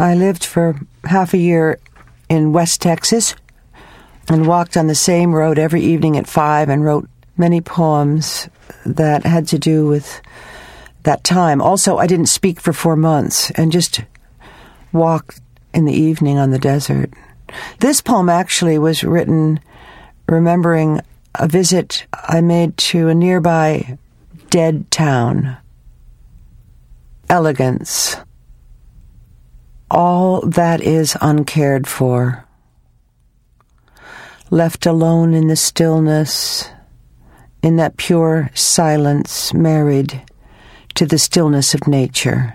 I lived for half a year in West Texas and walked on the same road every evening at five and wrote many poems that had to do with that time. Also, I didn't speak for four months and just walked in the evening on the desert. This poem actually was written remembering a visit I made to a nearby dead town. Elegance. All that is uncared for. Left alone in the stillness, in that pure silence married to the stillness of nature.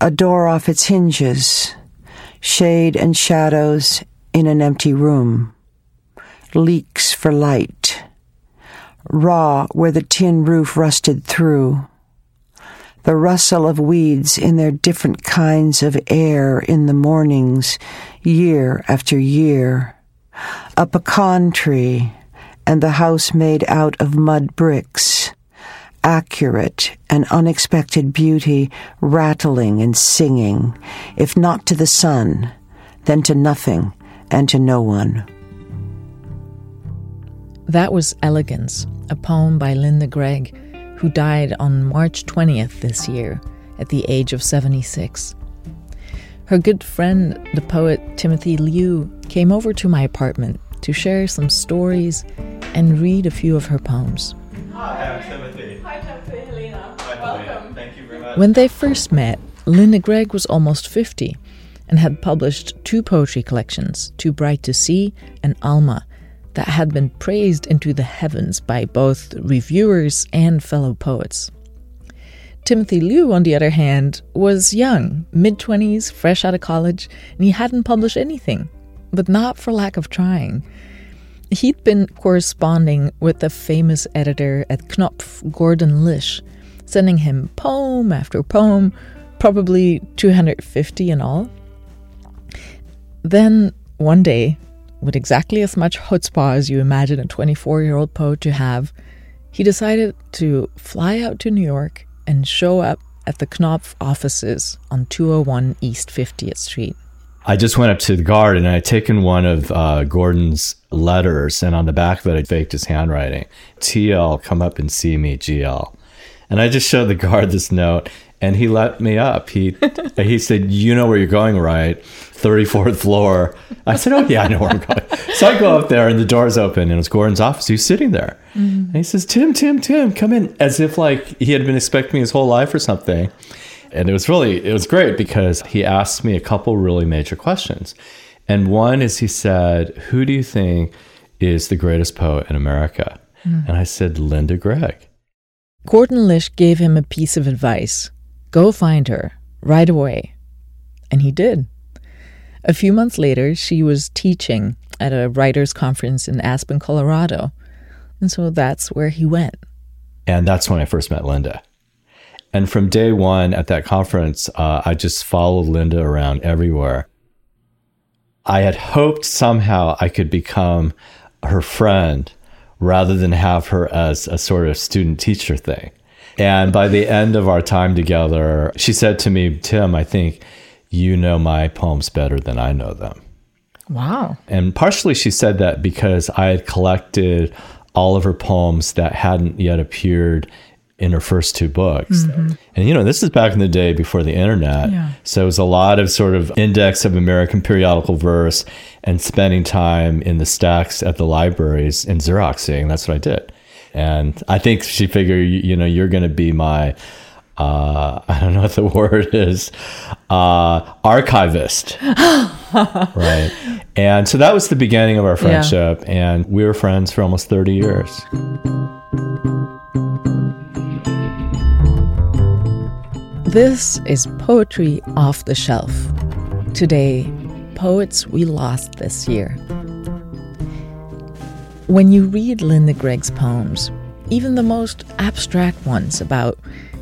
A door off its hinges, shade and shadows in an empty room, leaks for light, raw where the tin roof rusted through, the rustle of weeds in their different kinds of air in the mornings, year after year, a pecan tree, and the house made out of mud bricks, accurate and unexpected beauty rattling and singing, if not to the sun, then to nothing and to no one. That was Elegance, a poem by Linda Gregg, who died on March 20th this year at the age of 76. Her good friend, the poet Timothy Liu, came over to my apartment to share some stories and read a few of her poems. Hi, I'm Timothy. Hi, Timothy, Helena. Hi, Welcome. Helena. Thank you very much. When they first met, Linda Gregg was almost 50 and had published two poetry collections, Too Bright to See and Alma, that had been praised into the heavens by both reviewers and fellow poets. Timothy Liu, on the other hand, was young, mid 20s, fresh out of college, and he hadn't published anything, but not for lack of trying. He'd been corresponding with the famous editor at Knopf, Gordon Lish, sending him poem after poem, probably 250 in all. Then, one day, with exactly as much chutzpah as you imagine a 24 year old poet to have, he decided to fly out to New York and show up at the Knopf offices on 201 East 50th Street. I just went up to the guard and I had taken one of uh, Gordon's letters, and on the back of it, I faked his handwriting. TL, come up and see me, GL. And I just showed the guard this note, and he let me up. He he said, "You know where you're going, right? 34th floor." I said, "Oh yeah, I know where I'm going." So I go up there, and the door's open, and it's Gordon's office. He's sitting there, mm-hmm. and he says, "Tim, Tim, Tim, come in," as if like he had been expecting me his whole life or something. And it was really it was great because he asked me a couple really major questions, and one is he said, "Who do you think is the greatest poet in America?" Mm. And I said, "Linda Gregg." Gordon Lish gave him a piece of advice go find her right away. And he did. A few months later, she was teaching at a writers' conference in Aspen, Colorado. And so that's where he went. And that's when I first met Linda. And from day one at that conference, uh, I just followed Linda around everywhere. I had hoped somehow I could become her friend rather than have her as a sort of student teacher thing. And by the end of our time together, she said to me, Tim, I think you know my poems better than I know them. Wow. And partially she said that because I had collected all of her poems that hadn't yet appeared in her first two books. Mm-hmm. And you know, this is back in the day before the internet. Yeah. So it was a lot of sort of index of American periodical verse and spending time in the stacks at the libraries and Xeroxing. That's what I did. And I think she figured, you, you know, you're going to be my, uh, I don't know what the word is, uh, archivist. right. And so that was the beginning of our friendship. And we were friends for almost 30 years. This is Poetry Off the Shelf. Today, poets we lost this year. When you read Linda Gregg's poems, even the most abstract ones about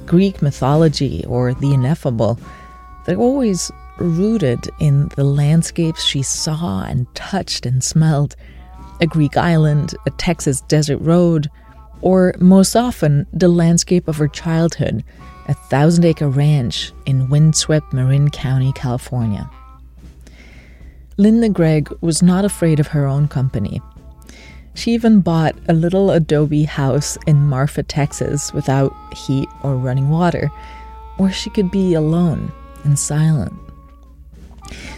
Greek mythology or the ineffable, they're always rooted in the landscapes she saw and touched and smelled a Greek island, a Texas desert road, or most often the landscape of her childhood a thousand acre ranch in windswept Marin County, California. Linda Gregg was not afraid of her own company. She even bought a little adobe house in Marfa, Texas, without heat or running water, where she could be alone and silent.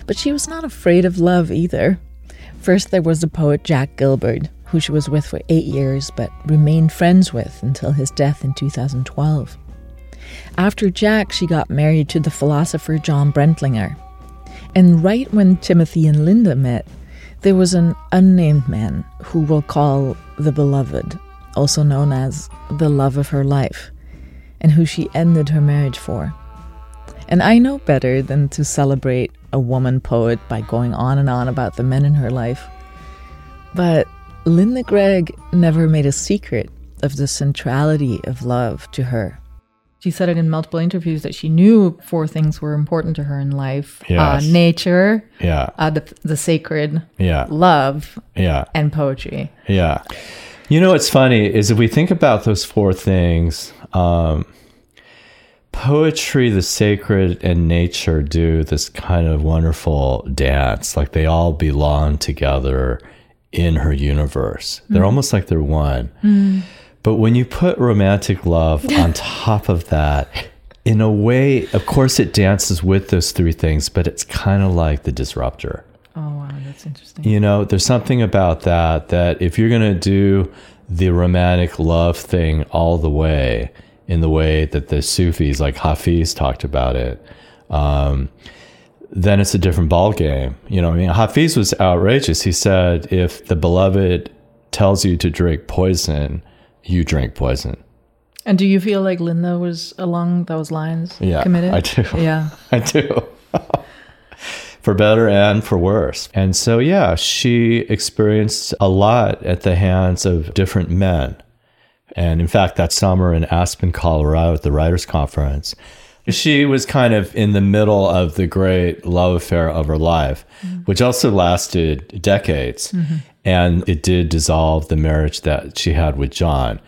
But she was not afraid of love either. First, there was the poet Jack Gilbert, who she was with for eight years but remained friends with until his death in 2012. After Jack, she got married to the philosopher John Brentlinger. And right when Timothy and Linda met, there was an unnamed man who we'll call the Beloved, also known as the love of her life, and who she ended her marriage for. And I know better than to celebrate a woman poet by going on and on about the men in her life. But Linda Gregg never made a secret of the centrality of love to her. She said it in multiple interviews that she knew four things were important to her in life: Yes. uh, nature, Yeah. uh, the, the sacred, Yeah. love, Yeah. and poetry. Yeah. You know what's funny is if we think about those four things, um, poetry, the sacred, and nature do this kind of wonderful dance. Like they all belong together in her universe. They're almost like they're one. But when you put romantic love on top of that, in a way, of course, it dances with those three things, but it's kind of like the disruptor. Oh wow, that's interesting. You know, there's something about that that if you're going to do the romantic love thing all the way in the way that the Sufis like Hafiz talked about it, um, then it's a different ball game. You know, I mean, Hafiz was outrageous. He said, if the beloved tells you to drink poison, you drink poison. And do you feel like Linda was along those lines? Yeah, committed. I do. Yeah. I do. for better and for worse. And so, yeah, she experienced a lot at the hands of different men. And in fact, that summer in Aspen, Colorado at the Writers' Conference, she was kind of in the middle of the great love affair of her life, mm-hmm. which also lasted decades. Mm-hmm. And it did dissolve the marriage that she had with John.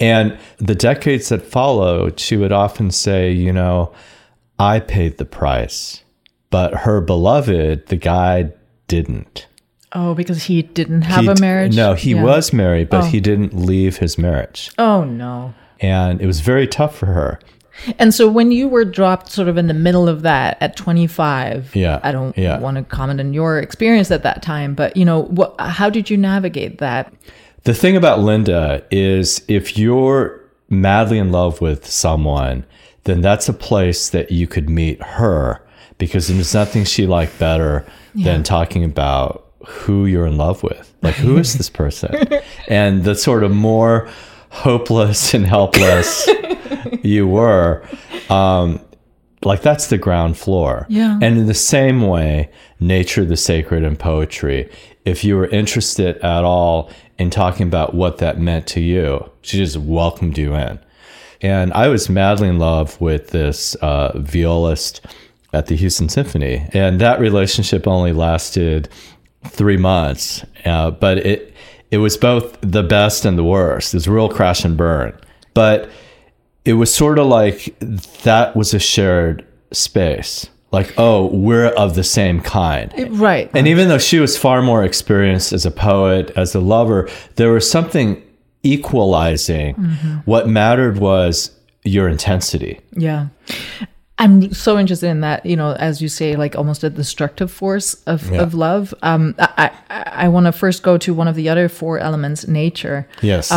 And the decades that followed, she would often say, you know, I paid the price, but her beloved, the guy, didn't. Oh, because he didn't have He a marriage. No, he Yeah. was married, but Oh. he didn't leave his marriage. Oh no. And it was very tough for her. And so when you were dropped sort of in the middle of that at 25, Yeah, I don't yeah. want to comment on your experience at that time, but you know, what how did you navigate that? The thing about Linda is if you're madly in love with someone, then that's a place that you could meet her because there's nothing she liked better than talking about who you're in love with. Like, who is this person? and the sort of more hopeless and helpless you were, um, like that's the ground floor. Yeah. And in the same way, nature, the sacred, and poetry, if you were interested at all in talking about what that meant to you, she just welcomed you in. And I was madly in love with this uh, violist at the Houston Symphony. And that relationship only lasted three months, uh, but it it was both the best and the worst. It was a real crash and burn. But it was sort of like that was a shared space. Like, oh, we're of the same kind. Eh, right. And even though she was far more experienced as a poet, as a lover, there was something equalizing. Mm-hmm. What mattered was your intensity. Yeah. I'm so interested in that, you know, as you say, like almost a destructive force of, Yeah. of love. Um, I, I, I want to first go to one of the other four elements, nature. Yes.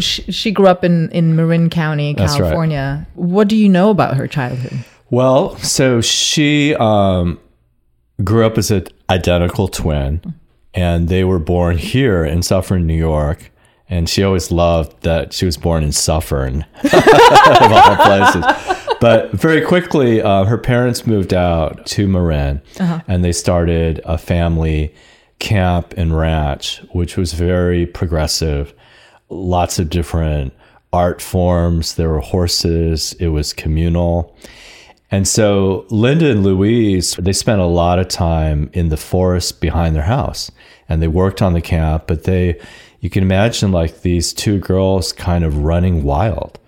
She, she grew up in, in Marin County, That's right. California. What do you know about her childhood? Well, so she um, grew up as an identical twin, and they were born here in Suffern, New York. And she always loved that she was born in Suffern, of all places. But very quickly, uh, her parents moved out to Marin, and they started a family camp and ranch, which was very progressive. Lots of different art forms. There were horses. It was communal. And so Linda and Louise, they spent a lot of time in the forest behind their house and they worked on the camp, but they, you can imagine like these two girls kind of running wild.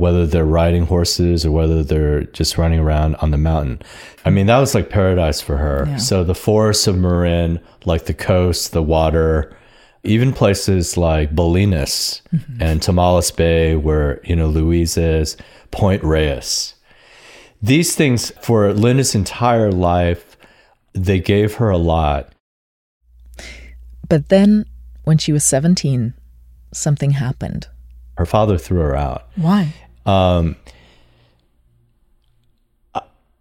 Whether they're riding horses or whether they're just running around on the mountain. I mean, that was like paradise for her. Yeah. So the forests of Marin, like the coast, the water, even places like Bolinas mm-hmm. and Tomales Bay, where, you know, Louise is, Point Reyes. These things for Linda's entire life, they gave her a lot. But then, when she was 17, something happened. Her father threw her out. Why? Um,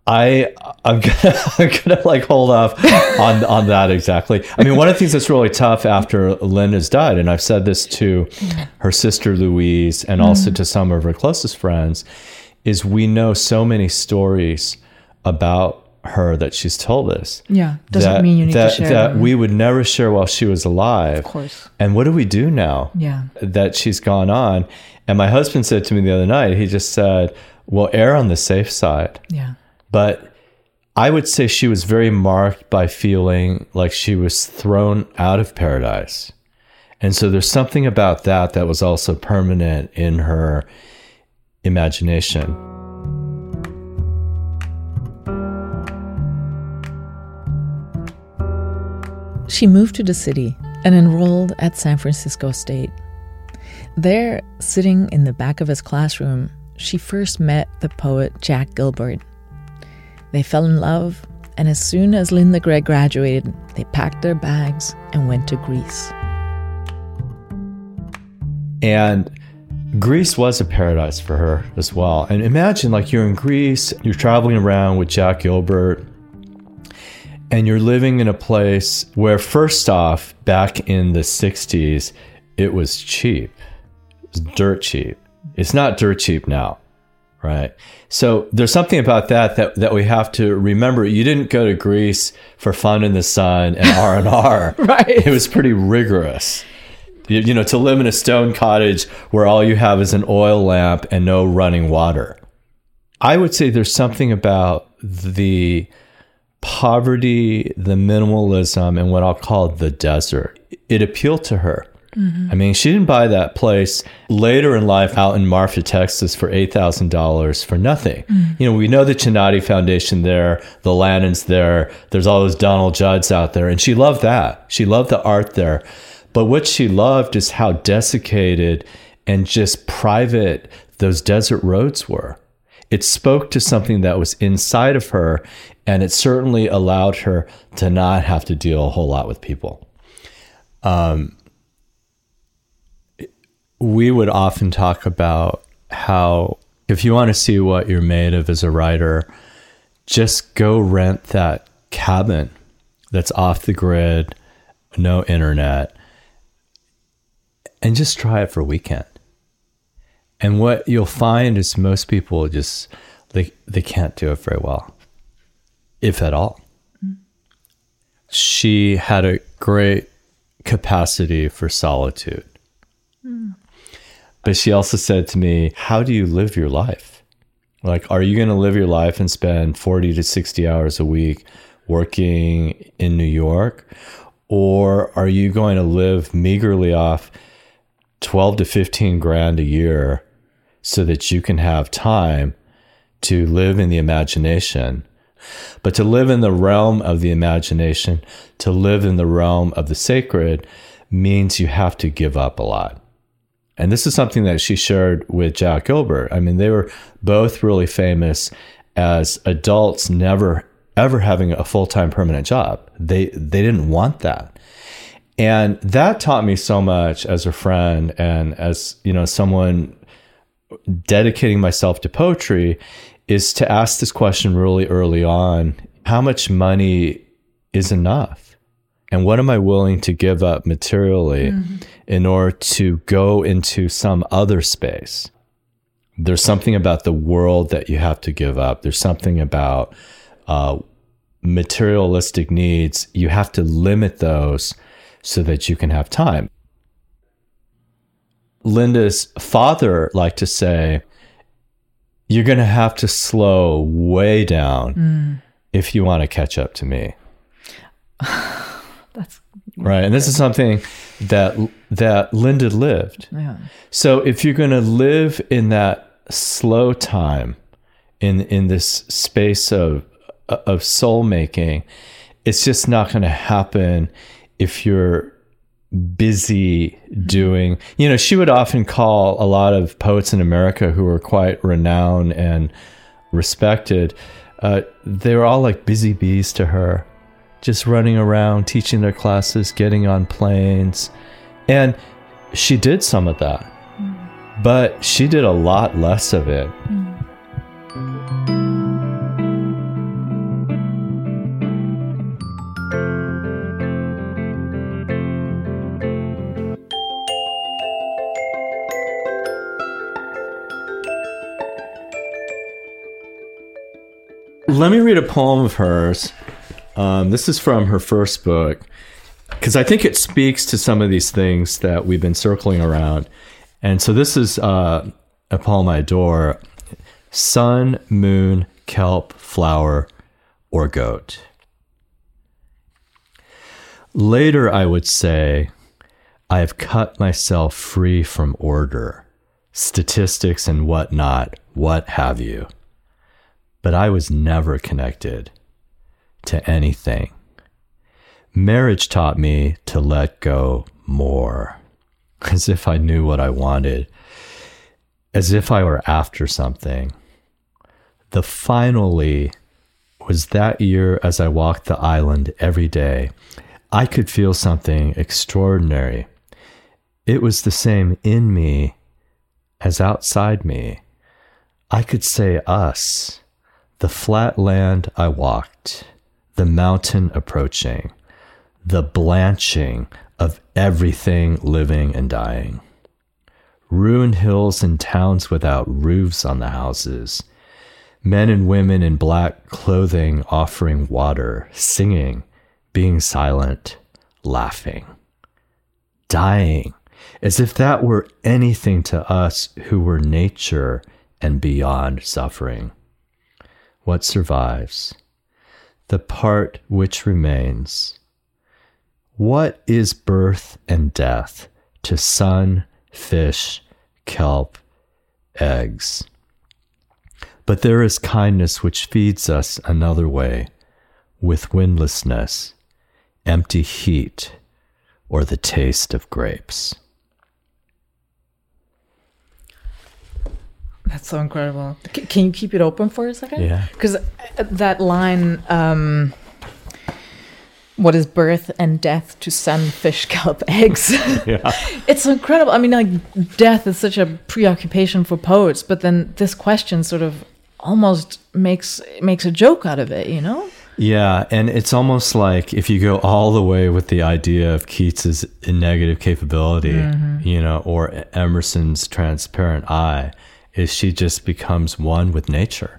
I I'm gonna I'm gonna like hold off on on that exactly. I mean, one of the things that's really tough after Lynn has died, and I've said this to her sister Louise and also to some of her closest friends, is we know so many stories about her that she's told us. Yeah, doesn't that, mean you need that, to share that them. we would never share while she was alive. Of course. And what do we do now? Yeah. That she's gone on. And my husband said to me the other night, he just said, well, err on the safe side. Yeah. But I would say she was very marked by feeling like she was thrown out of paradise. And so there's something about that that was also permanent in her imagination. She moved to the city and enrolled at San Francisco State. There, sitting in the back of his classroom, she first met the poet Jack Gilbert. They fell in love, and as soon as Linda Gregg graduated, they packed their bags and went to Greece. And Greece was a paradise for her as well. And imagine like you're in Greece, you're traveling around with Jack Gilbert, and you're living in a place where, first off, back in the 60s, it was cheap. It was dirt cheap. It's not dirt cheap now, right? So there's something about that that, that we have to remember. You didn't go to Greece for fun in the sun and R&R. Right. It was pretty rigorous you, you know, to live in a stone cottage where all you have is an oil lamp and no running water. I would say there's something about the poverty, the minimalism, and what I'll call the desert. It appealed to her. Mm-hmm. I mean, she didn't buy that place later in life out in Marfa, Texas for $8,000 for nothing. Mm. You know, we know the Chinati Foundation there, the Lannan's there, there's all those Donald Judds out there, and she loved that. She loved the art there. But what she loved is how desiccated and just private those desert roads were. It spoke to something that was inside of her, and it certainly allowed her to not have to deal a whole lot with people. Um, we would often talk about how if you want to see what you're made of as a writer, just go rent that cabin that's off the grid, no internet, and just try it for a weekend. And what you'll find is most people just they they can't do it very well, if at all. She had a great capacity for solitude. But she also said to me, How do you live your life? Like, are you going to live your life and spend 40 to 60 hours a week working in New York? Or are you going to live meagerly off 12 to 15 grand a year so that you can have time to live in the imagination? But to live in the realm of the imagination, to live in the realm of the sacred, means you have to give up a lot. And this is something that she shared with Jack Gilbert. I mean, they were both really famous as adults, never ever having a full time permanent job. They they didn't want that. And that taught me so much as a friend and as, you know, someone dedicating myself to poetry is to ask this question really early on. How much money is enough? And what am I willing to give up materially in order to go into some other space? There's something about the world that you have to give up. There's something about uh, materialistic needs. You have to limit those so that you can have time. Linda's father liked to say, You're going to have to slow way down hmm. if you want to catch up to me. That's Right. And this is something that that Linda lived. yeah. So if you're going to live in that slow time in in this space of of soul making it's just not going to happen if you're busy mm-hmm. doing you know she would often call a lot of poets in america who were quite renowned and respected uh, they were all like busy bees to her just running around teaching their classes getting on planes. And she did some of that. Mm-hmm. But she did a lot less of it mm-hmm. Let me read a poem of hers. Um, this is from her first book because I think it speaks to some of these things that we've been circling around. And so this is uh, a poem I adore Sun, Moon, Kelp, Flower, or Goat. Later, I would say, I have cut myself free from order, statistics, and whatnot, what have you but I was never connected to anything. Marriage taught me to let go more, as if I knew what I wanted, as if I were after something. The finally was that year as I walked the island every day. I could feel something extraordinary. It was the same in me as outside me. I could say us the flat land I walked, the mountain approaching, the blanching of everything living and dying. Ruined hills and towns without roofs on the houses. Men and women in black clothing offering water, singing, being silent, laughing. Dying, as if that were anything to us who were nature and beyond suffering what survives, the part which remains. What is birth and death to sun, fish, kelp, eggs? But there is kindness which feeds us another way, with windlessness, empty heat, or the taste of grapes. That's so incredible. C- can you keep it open for a second? Yeah. Because that line, um, what is birth and death to sun, fish, kelp, eggs? Yeah. it's incredible. I mean, like, death is such a preoccupation for poets, but then this question sort of almost makes makes a joke out of it, you know? Yeah, and it's almost like if you go all the way with the idea of Keats's negative capability, you know, or Emerson's transparent eye, is she just becomes one with nature.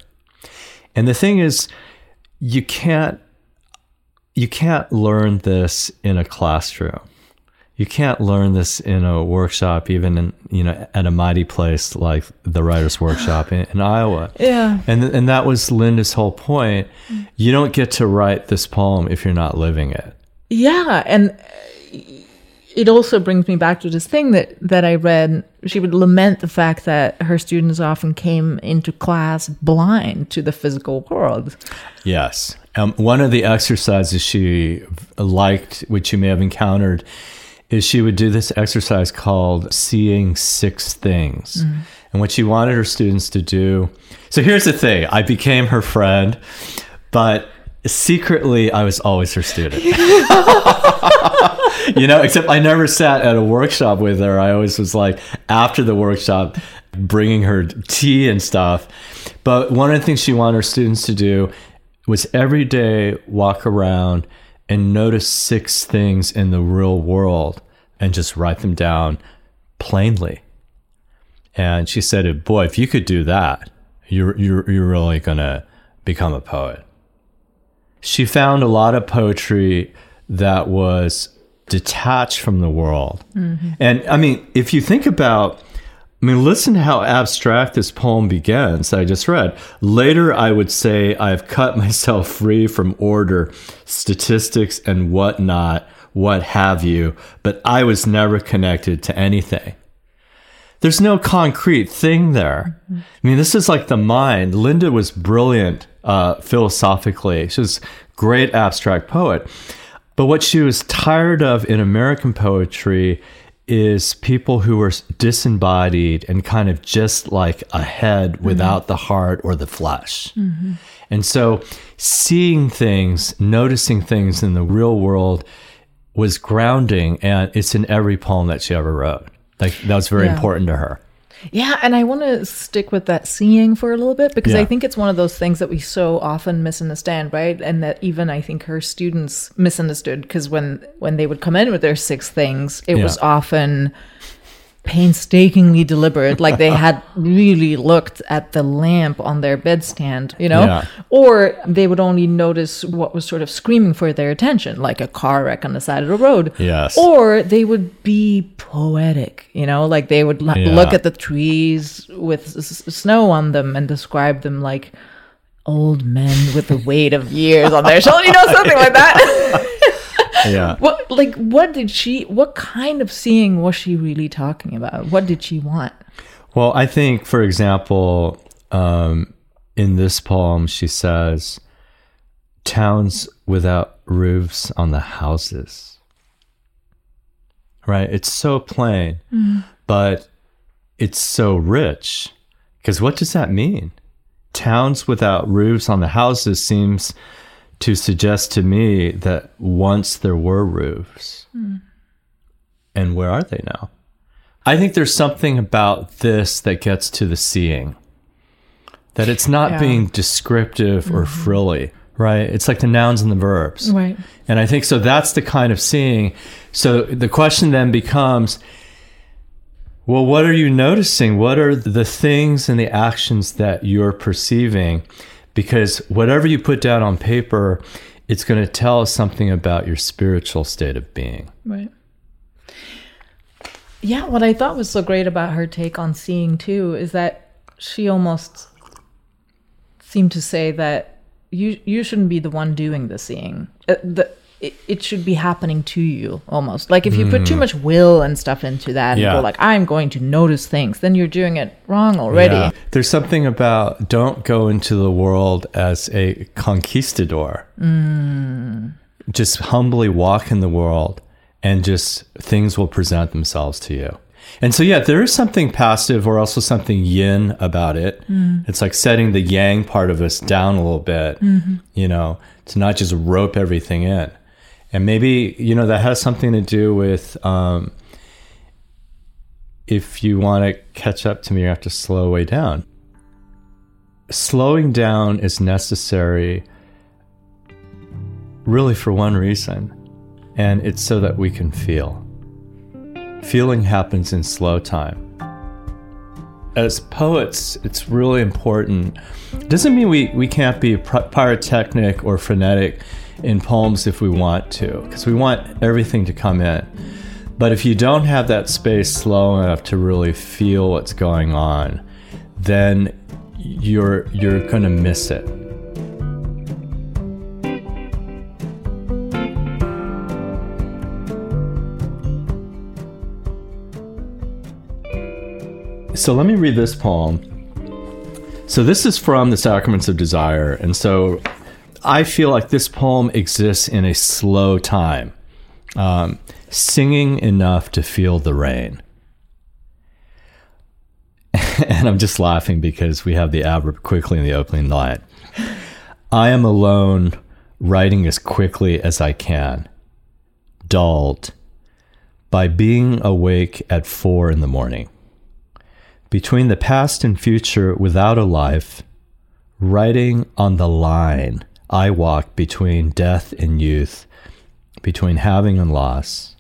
And the thing is, you can't you can't learn this in a classroom. You can't learn this in a workshop, even in you know at a mighty place like the Writers' Workshop in, in Iowa. Yeah. And and that was Linda's whole point. You don't get to write this poem if you're not living it. Yeah, and it also brings me back to this thing that that I read. She would lament the fact that her students often came into class blind to the physical world. Yes. Um, one of the exercises she liked, which you may have encountered, is she would do this exercise called seeing six things. And what she wanted her students to do. So here's the thing I became her friend, but secretly, I was always her student. you know, except I never sat at a workshop with her. I always was like, after the workshop, bringing her tea and stuff. But one of the things she wanted her students to do was every day walk around and notice six things in the real world and just write them down plainly. And she said, "Boy, if you could do that, you're you're you're really gonna become a poet." She found a lot of poetry that was detached from the world, and I mean, if you think about I mean, listen to how abstract this poem begins. I just read. Later, I would say, I've cut myself free from order, statistics, and whatnot, what have you, but I was never connected to anything. there's no concrete thing there. I mean, this is like the mind. Linda was brilliant uh, philosophically. She was a great abstract poet. But what she was tired of in American poetry is people who were disembodied and kind of just like a head mm-hmm. without the heart or the flesh. Mm-hmm. And so seeing things, noticing things in the real world was grounding and it's in every poem that she ever wrote. Like that was very Yeah. important to her. Yeah, and I want to stick with that seeing for a little bit because Yeah. I think it's one of those things that we so often misunderstand, right? And that even I think her students misunderstood because when when they would come in with their six things, it was often painstakingly deliberate like they had really looked at the lamp on their bedstand you know Yeah. or they would only notice what was sort of screaming for their attention like a car wreck on the side of the road Yes. or they would be poetic you know like they would l- Yeah. look at the trees with s- snow on them and describe them like old men with the weight of years on their shoulders you know something like that Yeah. what like what did she what kind of seeing was she really talking about what did she want Well, I think, for example, um, in this poem, she says, towns without roofs on the houses. Right? It's so plain, but it's so rich. Because what does that mean? Towns without roofs on the houses seems to suggest to me that once there were roofs. Hmm. And where are they now? I think there's something about this that gets to the seeing. That it's not Yeah. being descriptive or mm-hmm. frilly, right? It's like the nouns and the verbs. right And I think so that's the kind of seeing. So the question then becomes well, what are you noticing? What are the things and the actions that you're perceiving? Because whatever you put down on paper, it's going to tell us something about your spiritual state of being. Right. Yeah, what I thought was so great about her take on seeing too is that she almost seemed to say that you you shouldn't be the one doing the seeing. Uh, the, it, it should be happening to you almost. Like if you put too hmm. much will and stuff into that and go like I'm going to notice things, then you're doing it wrong already. Yeah. There's something about don't go into the world as a conquistador. Hmm. Just humbly walk in the world and just things will present themselves to you. And so, yeah, there is something passive or also something yin about it. Hmm. It's like setting the yang part of us down a little bit, mm-hmm. you know, to not just rope everything in. And maybe, you know, that has something to do with um, if you want to catch up to me, you have to slow way down. Slowing down is necessary really for one reason, and it's so that we can feel. Feeling happens in slow time. As poets, it's really important. Doesn't mean we, we can't be pyrotechnic or frenetic in poems if we want to, because we want everything to come in. But if you don't have that space slow enough to really feel what's going on, then you're you're going to miss it. So let me read this poem. So this is from the Sacraments of Desire, and so I feel like this poem exists in a slow time, um, singing enough to feel the rain. and I'm just laughing because we have the adverb quickly in the opening line. I am alone, writing as quickly as I can, dulled by being awake at four in the morning. Between the past and future without a life, writing on the line, I walk between death and youth, between having and loss,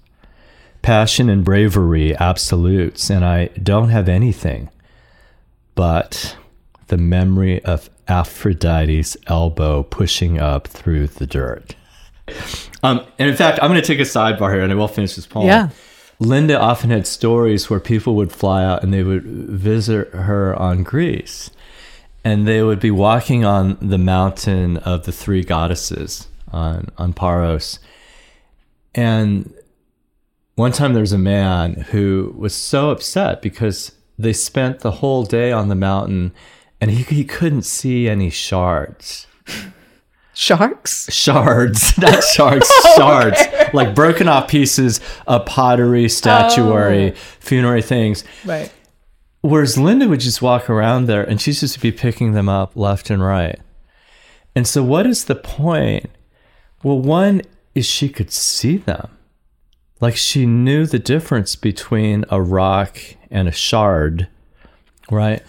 passion and bravery absolutes, and I don't have anything but the memory of Aphrodite's elbow pushing up through the dirt. Um, and in fact, I'm going to take a sidebar here and I will finish this poem. Yeah. Linda often had stories where people would fly out and they would visit her on Greece. And they would be walking on the mountain of the three goddesses on, on Paros. And one time there was a man who was so upset because they spent the whole day on the mountain and he, he couldn't see any shards. Sharks? Shards, not sharks, shards. Oh, like broken off pieces of pottery, statuary, oh. funerary things. Right. Whereas Linda would just walk around there and she'd just be picking them up left and right. And so, what is the point? Well, one is she could see them. Like she knew the difference between a rock and a shard, right?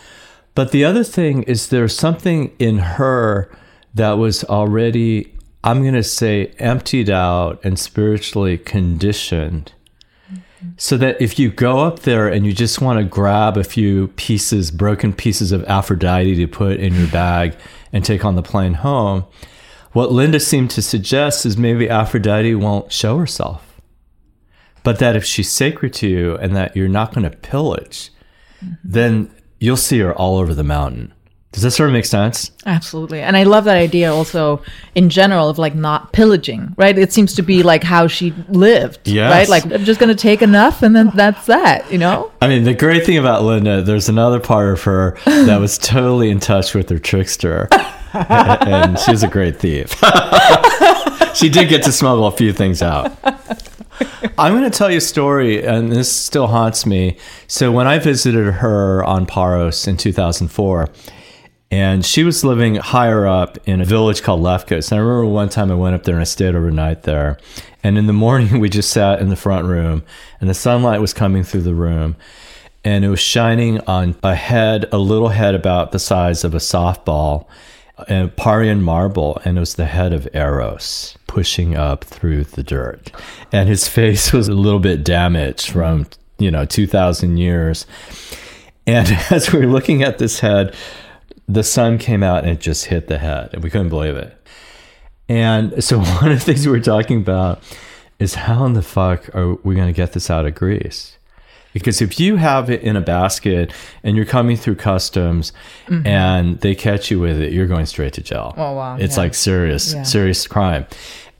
But the other thing is there's something in her that was already, I'm going to say, emptied out and spiritually conditioned. So that if you go up there and you just want to grab a few pieces, broken pieces of Aphrodite to put in your bag and take on the plane home, what Linda seemed to suggest is maybe Aphrodite won't show herself. But that if she's sacred to you and that you're not going to pillage, mm-hmm. then you'll see her all over the mountain. Does that sort of make sense? Absolutely. And I love that idea also in general of like not pillaging, right? It seems to be like how she lived, Yes. right? Like I'm just going to take enough and then that's that, you know? I mean, the great thing about Linda, there's another part of her that was totally in touch with her trickster, and she's a great thief. she did get to smuggle a few things out. I'm going to tell you a story, and this still haunts me. So, when I visited her on Paros in 2004, and she was living higher up in a village called Lefkos. And I remember one time I went up there and I stayed overnight there. And in the morning, we just sat in the front room, and the sunlight was coming through the room, and it was shining on a head, a little head about the size of a softball, uh, and Parian marble, and it was the head of Eros pushing up through the dirt. And his face was a little bit damaged from, you know, 2,000 years. And as we were looking at this head, the sun came out and it just hit the head, and we couldn't believe it. And so, one of the things we were talking about is how in the fuck are we going to get this out of Greece? Because if you have it in a basket and you're coming through customs and they catch you with it, you're going straight to jail. Oh, wow. It's Yeah. like serious, Yeah. serious crime.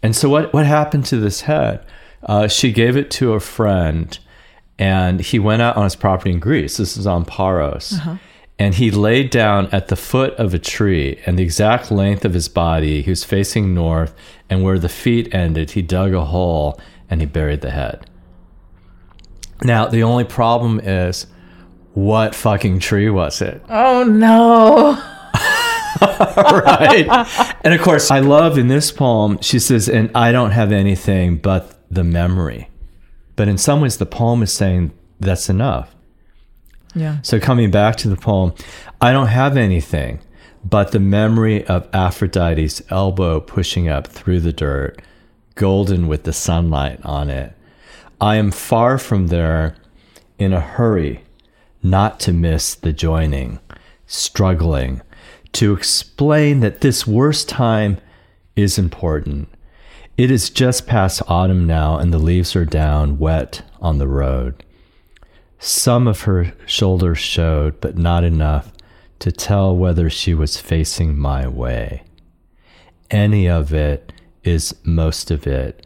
And so, what, what happened to this head? Uh, she gave it to a friend and he went out on his property in Greece. This is on Paros. And he laid down at the foot of a tree, and the exact length of his body, he was facing north, and where the feet ended, he dug a hole and he buried the head. Now, the only problem is what fucking tree was it? Oh no. right? And of course, I love in this poem, she says, and I don't have anything but the memory. But in some ways, the poem is saying that's enough. Yeah. So coming back to the poem, I don't have anything but the memory of Aphrodite's elbow pushing up through the dirt, golden with the sunlight on it. I am far from there in a hurry, not to miss the joining, struggling to explain that this worst time is important. It is just past autumn now, and the leaves are down, wet on the road. Some of her shoulders showed, but not enough to tell whether she was facing my way. Any of it is most of it,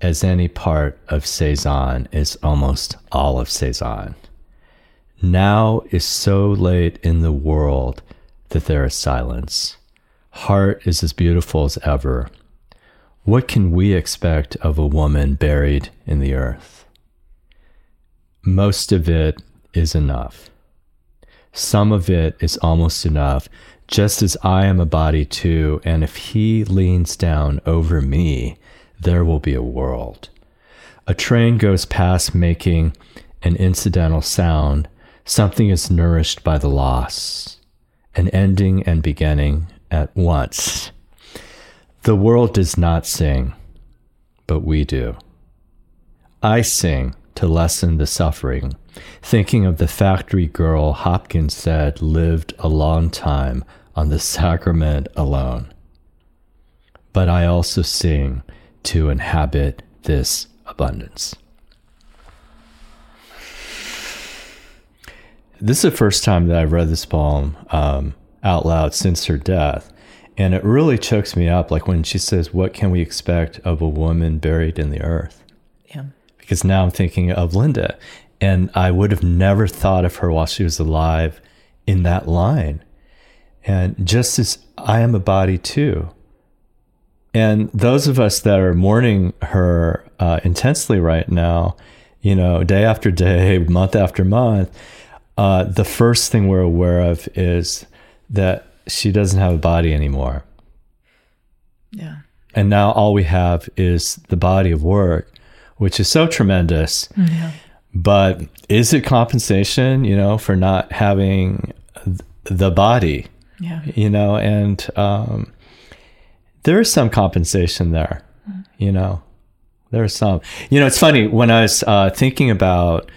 as any part of Cezanne is almost all of Cezanne. Now is so late in the world that there is silence. Heart is as beautiful as ever. What can we expect of a woman buried in the earth? Most of it is enough. Some of it is almost enough, just as I am a body too, and if he leans down over me, there will be a world. A train goes past making an incidental sound. Something is nourished by the loss, an ending and beginning at once. The world does not sing, but we do. I sing to lessen the suffering, thinking of the factory girl Hopkins said lived a long time on the sacrament alone. But I also sing to inhabit this abundance. This is the first time that I've read this poem um, out loud since her death. And it really chokes me up, like when she says, What can we expect of a woman buried in the earth? Because now I'm thinking of Linda And I would have never thought of her while she was alive in that line. And just as I am a body too. And those of us that are mourning her uh, intensely right now, you know, day after day, month after month, uh, the first thing we're aware of is that she doesn't have a body anymore. Yeah. And now all we have is the body of work, which is so tremendous. Yeah. But is it compensation, you know, for not having th- the body, Yeah. you know? And um, there is some compensation there, you know. There's some. You know, it's funny when I was uh, thinking about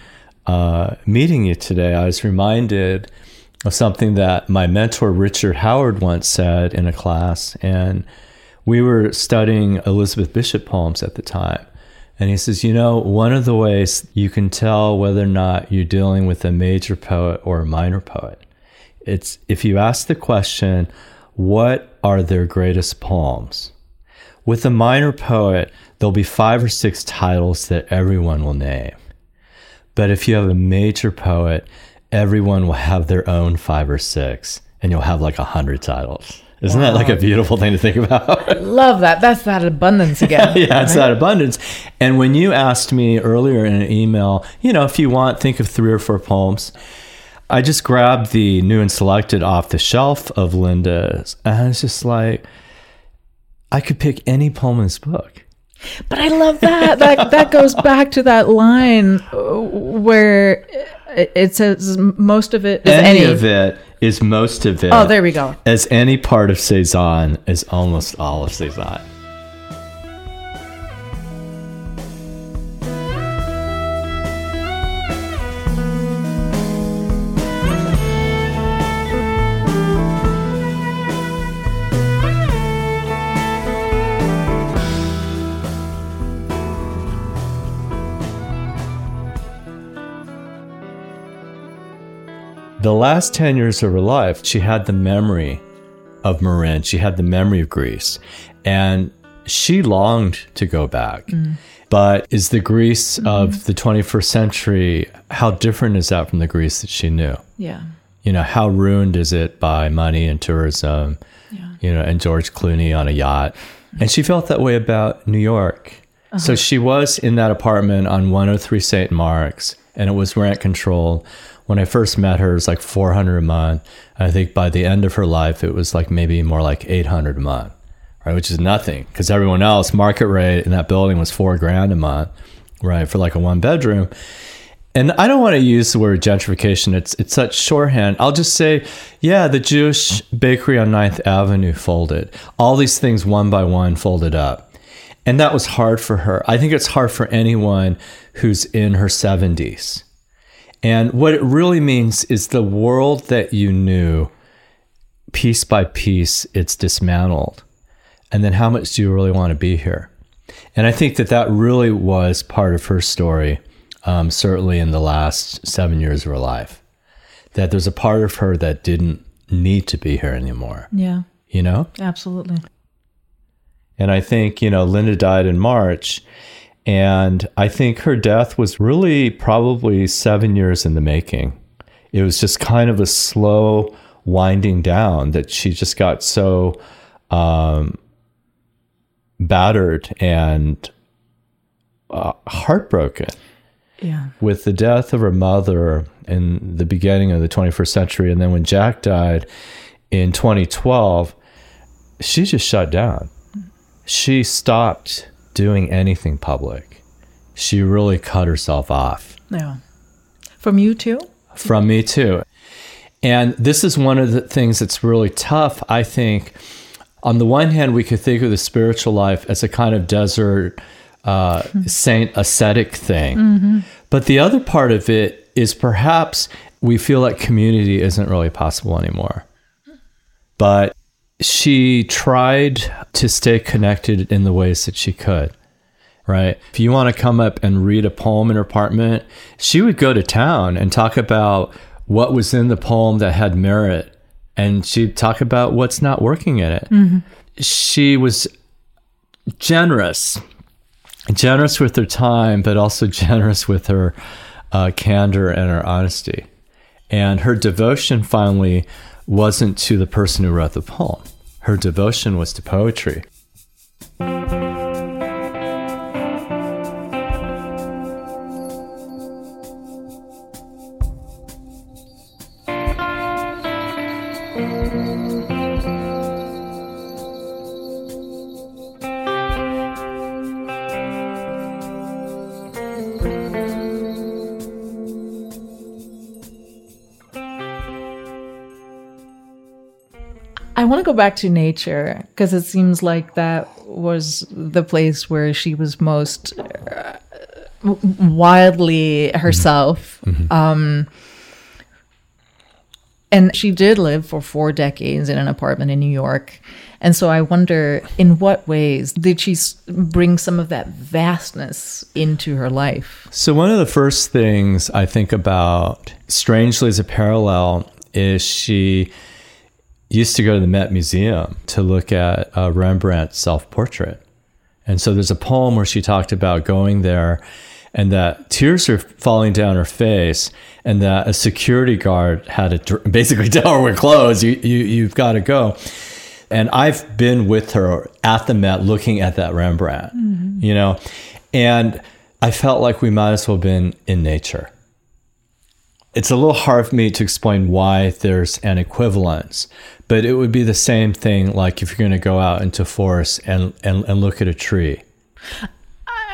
uh, meeting you today, I was reminded of something that my mentor Richard Howard once said in a class, and we were studying Elizabeth Bishop poems at the time. And he says, you know, one of the ways you can tell whether or not you're dealing with a major poet or a minor poet, it's if you ask the question, what are their greatest poems? With a minor poet, there'll be five or six titles that everyone will name. But if you have a major poet, everyone will have their own five or six, and you'll have like a hundred titles. Isn't that like a beautiful thing to think about? Love that. That's that abundance again. yeah, it's that abundance. And when you asked me earlier in an email, you know, if you want, think of three or four poems. I just grabbed the new and selected off the shelf of Linda's, and I was just like, I could pick any poem in this book. But I love that. that that goes back to that line uh, where it says most of it is any, any. of it is most of it. Oh, there we go. As any part of Cezanne is almost all of Cezanne. The last 10 years of her life, she had the memory of Marin. She had the memory of Greece. And she longed to go back. Mm. But is the Greece mm-hmm. of the 21st century, how different is that from the Greece that she knew? Yeah. You know, how ruined is it by money and tourism, Yeah. you know, and George Clooney on a yacht? And she felt that way about New York. Uh-huh. So she was in that apartment on 103 St. Mark's, and it was rent controlled. When I first met her, it was like 400 a month. I think by the end of her life, it was like maybe more like 800 a month, right? Which is nothing because everyone else, market rate in that building was four grand a month, right? For like a one bedroom. And I don't want to use the word gentrification. It's it's such shorthand. I'll just say, yeah, the Jewish bakery on 9th Avenue folded. All these things one by one folded up. And that was hard for her. I think it's hard for anyone who's in her 70s. And what it really means is the world that you knew, piece by piece, it's dismantled. And then how much do you really want to be here? And I think that that really was part of her story, um, certainly in the last seven years of her life. That there's a part of her that didn't need to be here anymore, Yeah. you know? Absolutely. And I think, you know, Linda died in March. And I think her death was really probably seven years in the making. It was just kind of a slow winding down that she just got so um, battered and uh, heartbroken Yeah. with the death of her mother in the beginning of the 21st century. And then when Jack died in 2012, she just shut down. She stopped doing anything public. She really cut herself off Yeah. From you too? from me too. And this is one of the things that's really tough, I think. On the one hand, we could think of the spiritual life as a kind of desert uh, saint ascetic thing. But the other part of it is perhaps we feel like community isn't really possible anymore. But she tried to stay connected in the ways that she could right? If you want to come up and read a poem in her apartment, she would go to town and talk about what was in the poem that had merit. And she'd talk about what's not working in it. She was generous, generous with her time, but also generous with her uh, candor and her honesty. And her devotion finally wasn't to the person who wrote the poem, her devotion was to poetry. Want to go back to nature because it seems like that was the place where she was most uh, wildly herself. Mm-hmm. Um, and she did live for four decades in an apartment in New York. And so I wonder in what ways did she bring some of that vastness into her life? So, one of the first things I think about, strangely as a parallel, is she used to go to the Met Museum to look at uh, Rembrandt's self portrait. And so there's a poem where she talked about going there and that tears are falling down her face and that a security guard had to basically tell her we're closed you, you, you've got to go and i've been with her at the met looking at that rembrandt mm-hmm. you know and i felt like we might as well have been in nature it's a little hard for me to explain why there's an equivalence but it would be the same thing like if you're going to go out into forest and, and, and look at a tree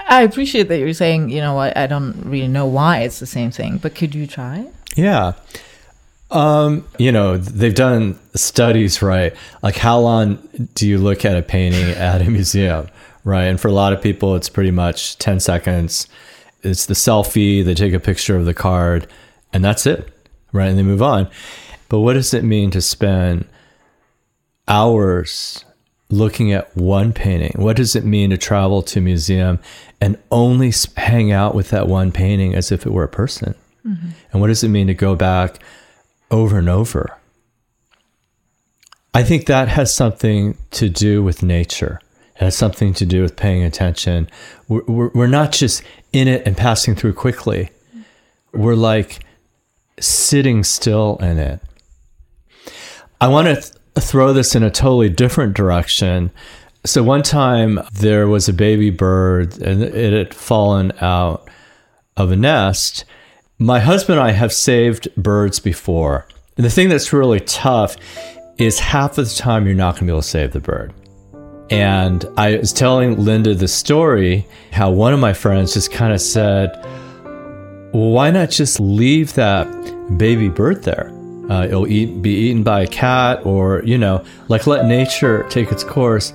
I appreciate that you're saying, you know, I, I don't really know why it's the same thing, but could you try? Yeah. Um, you know, they've done studies, right? Like how long do you look at a painting at a museum, right? And for a lot of people, it's pretty much 10 seconds. It's the selfie, they take a picture of the card, and that's it, right? And they move on. But what does it mean to spend hours looking at one painting? What does it mean to travel to a museum and only hang out with that one painting as if it were a person? Mm-hmm. And what does it mean to go back over and over? I think that has something to do with nature. It has something to do with paying attention. We're, we're, we're not just in it and passing through quickly. We're like sitting still in it. I want to th- throw this in a totally different direction. So one time there was a baby bird and it had fallen out of a nest. My husband and I have saved birds before. And the thing that's really tough is half of the time you're not going to be able to save the bird. And I was telling Linda the story how one of my friends just kind of said, why not just leave that baby bird there? Uh, it'll eat, be eaten by a cat, or, you know, like let nature take its course.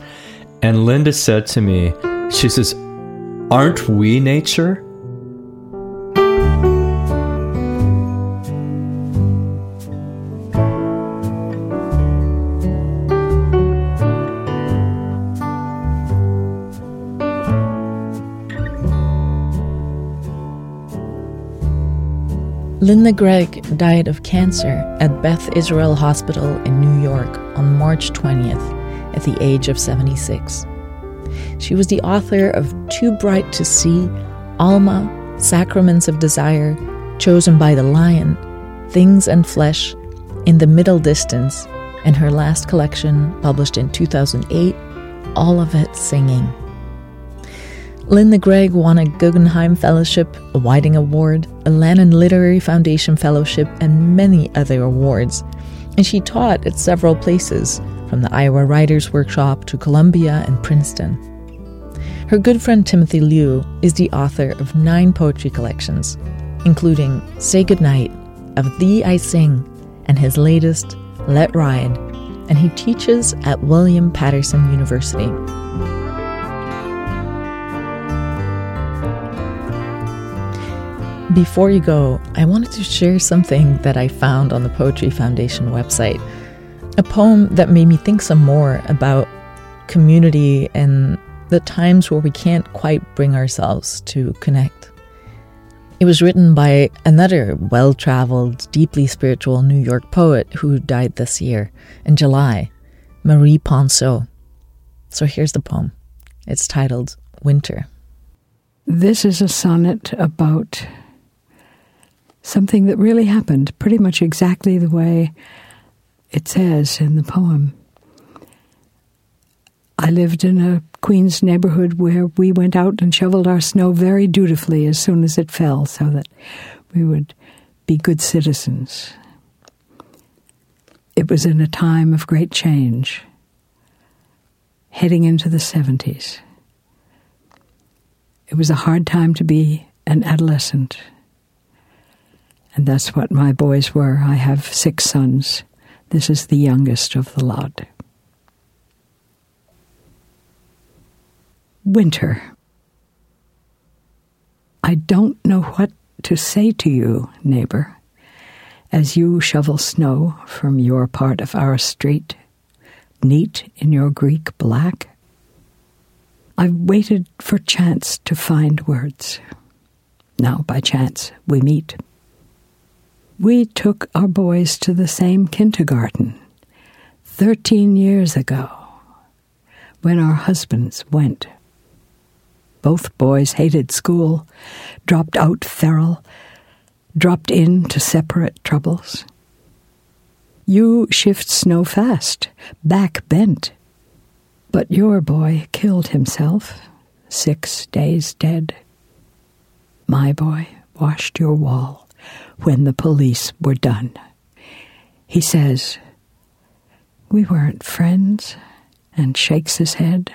And Linda said to me, she says, Aren't we nature? Linda Gregg died of cancer at Beth Israel Hospital in New York on March 20th at the age of 76. She was the author of Too Bright to See, Alma, Sacraments of Desire, Chosen by the Lion, Things and Flesh, In the Middle Distance, and her last collection, published in 2008, All of It Singing. Linda Gregg won a Guggenheim Fellowship, a Whiting Award, a Lannan Literary Foundation Fellowship, and many other awards. And she taught at several places, from the Iowa Writers Workshop to Columbia and Princeton. Her good friend Timothy Liu is the author of nine poetry collections, including Say Goodnight, Of Thee I Sing, and his latest, Let Ride, and he teaches at William Paterson University. Before you go, I wanted to share something that I found on the Poetry Foundation website. A poem that made me think some more about community and the times where we can't quite bring ourselves to connect. It was written by another well traveled, deeply spiritual New York poet who died this year, in July, Marie Ponsot. So here's the poem. It's titled Winter. This is a sonnet about something that really happened, pretty much exactly the way it says in the poem. I lived in a Queens neighborhood where we went out and shoveled our snow very dutifully as soon as it fell so that we would be good citizens. It was in a time of great change, heading into the 70s. It was a hard time to be an adolescent. And that's what my boys were. I have six sons. This is the youngest of the lot. Winter. I don't know what to say to you, neighbor, as you shovel snow from your part of our street, neat in your Greek black. I've waited for chance to find words. Now, by chance, we meet. We took our boys to the same kindergarten 13 years ago when our husbands went. Both boys hated school, dropped out feral, dropped in to separate troubles. You shift snow fast, back bent. But your boy killed himself, six days dead. My boy washed your wall when the police were done. He says, We weren't friends, and shakes his head.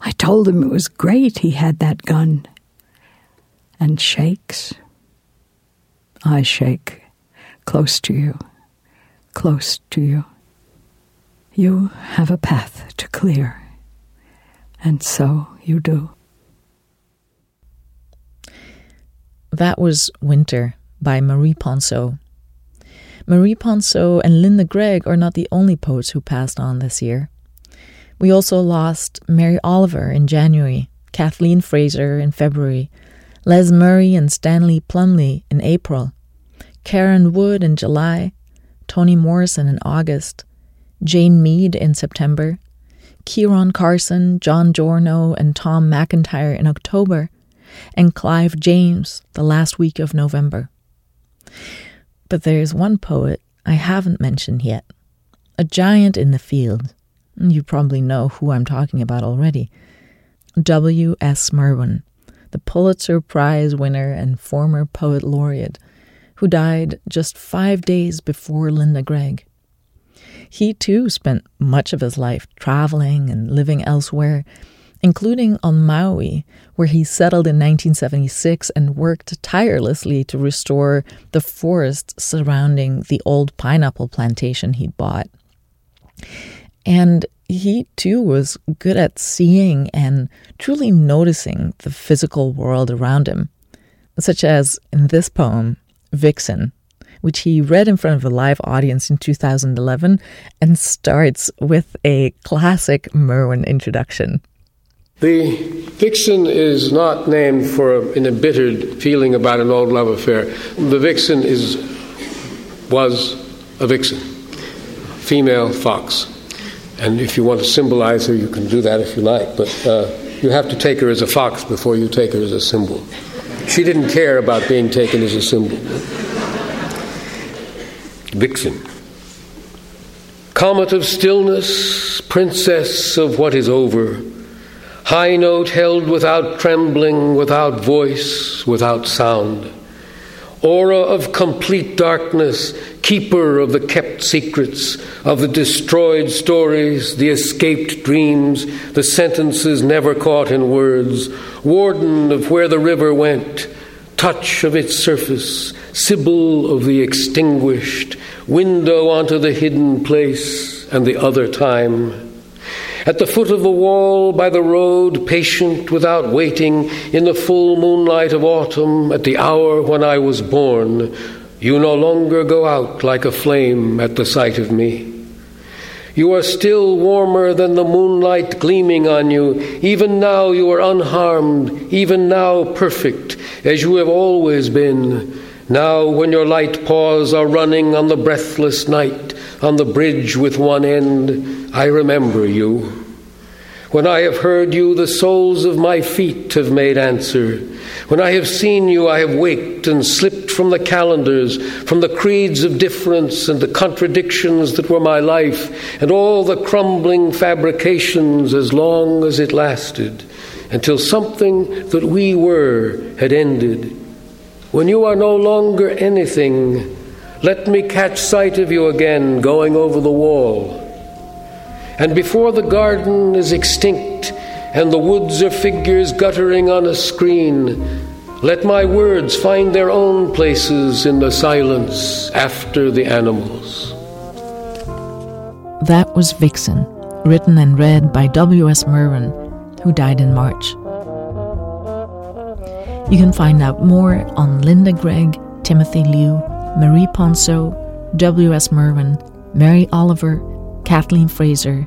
I told him it was great he had that gun. And shakes. I shake close to you, close to you. You have a path to clear, and so you do. That was Winter by Marie Ponsot. Marie Ponsot and Linda Gregg are not the only poets who passed on this year. We also lost Mary Oliver in January, Kathleen Fraser in February, Les Murray and Stanley Plumly in April, Karen Wood in July, Toni Morrison in August, Jane Mead in September, Ciaran Carson, John Giorno, and Tom McIntyre in October, and Clive James the last week of November. But there's one poet I haven't mentioned yet, a giant in the field, you probably know who I'm talking about already. W.S. Merwin, the Pulitzer Prize winner and former poet laureate, who died just five days before Linda Gregg. He too spent much of his life traveling and living elsewhere, including on Maui, where he settled in 1976 and worked tirelessly to restore the forest surrounding the old pineapple plantation he'd bought. And he too was good at seeing and truly noticing the physical world around him, such as in this poem, Vixen, which he read in front of a live audience in 2011 and starts with a classic Merwin introduction. The vixen is not named for an embittered feeling about an old love affair. The vixen is was a vixen, female fox. And if you want to symbolize her, you can do that if you like, but uh, you have to take her as a fox before you take her as a symbol. She didn't care about being taken as a symbol. Vixen. Comet of stillness, princess of what is over, high note held without trembling, without voice, without sound aura of complete darkness, keeper of the kept secrets, of the destroyed stories, the escaped dreams, the sentences never caught in words, warden of where the river went, touch of its surface, sibyl of the extinguished, window onto the hidden place and the other time. At the foot of the wall, by the road, patient without waiting, in the full moonlight of autumn, at the hour when I was born, you no longer go out like a flame at the sight of me. You are still warmer than the moonlight gleaming on you. Even now you are unharmed, even now perfect, as you have always been. Now, when your light paws are running on the breathless night, on the bridge with one end, I remember you. When I have heard you, the soles of my feet have made answer. When I have seen you, I have waked and slipped from the calendars, from the creeds of difference and the contradictions that were my life, and all the crumbling fabrications as long as it lasted, until something that we were had ended. When you are no longer anything, let me catch sight of you again going over the wall and before the garden is extinct and the woods are figures guttering on a screen, let my words find their own places in the silence after the animals. That was Vixen, written and read by W.S. Merwin, who died in March. You can find out more on Linda Gregg, Timothy Liu, Marie Ponsot, W.S. Merwin, Mary Oliver, Kathleen Fraser,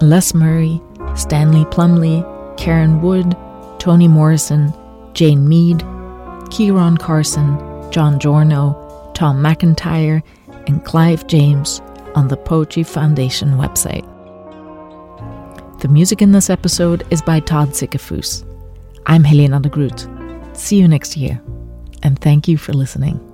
Les Murray, Stanley Plumly, Karen Wood, Toni Morrison, Jane Mead, Ciaran Carson, John Giorno, Tom McIntyre, and Clive James on the Poetry Foundation website. The music in this episode is by Todd Sickafoose. I'm Helena de Groot. See you next year, and thank you for listening.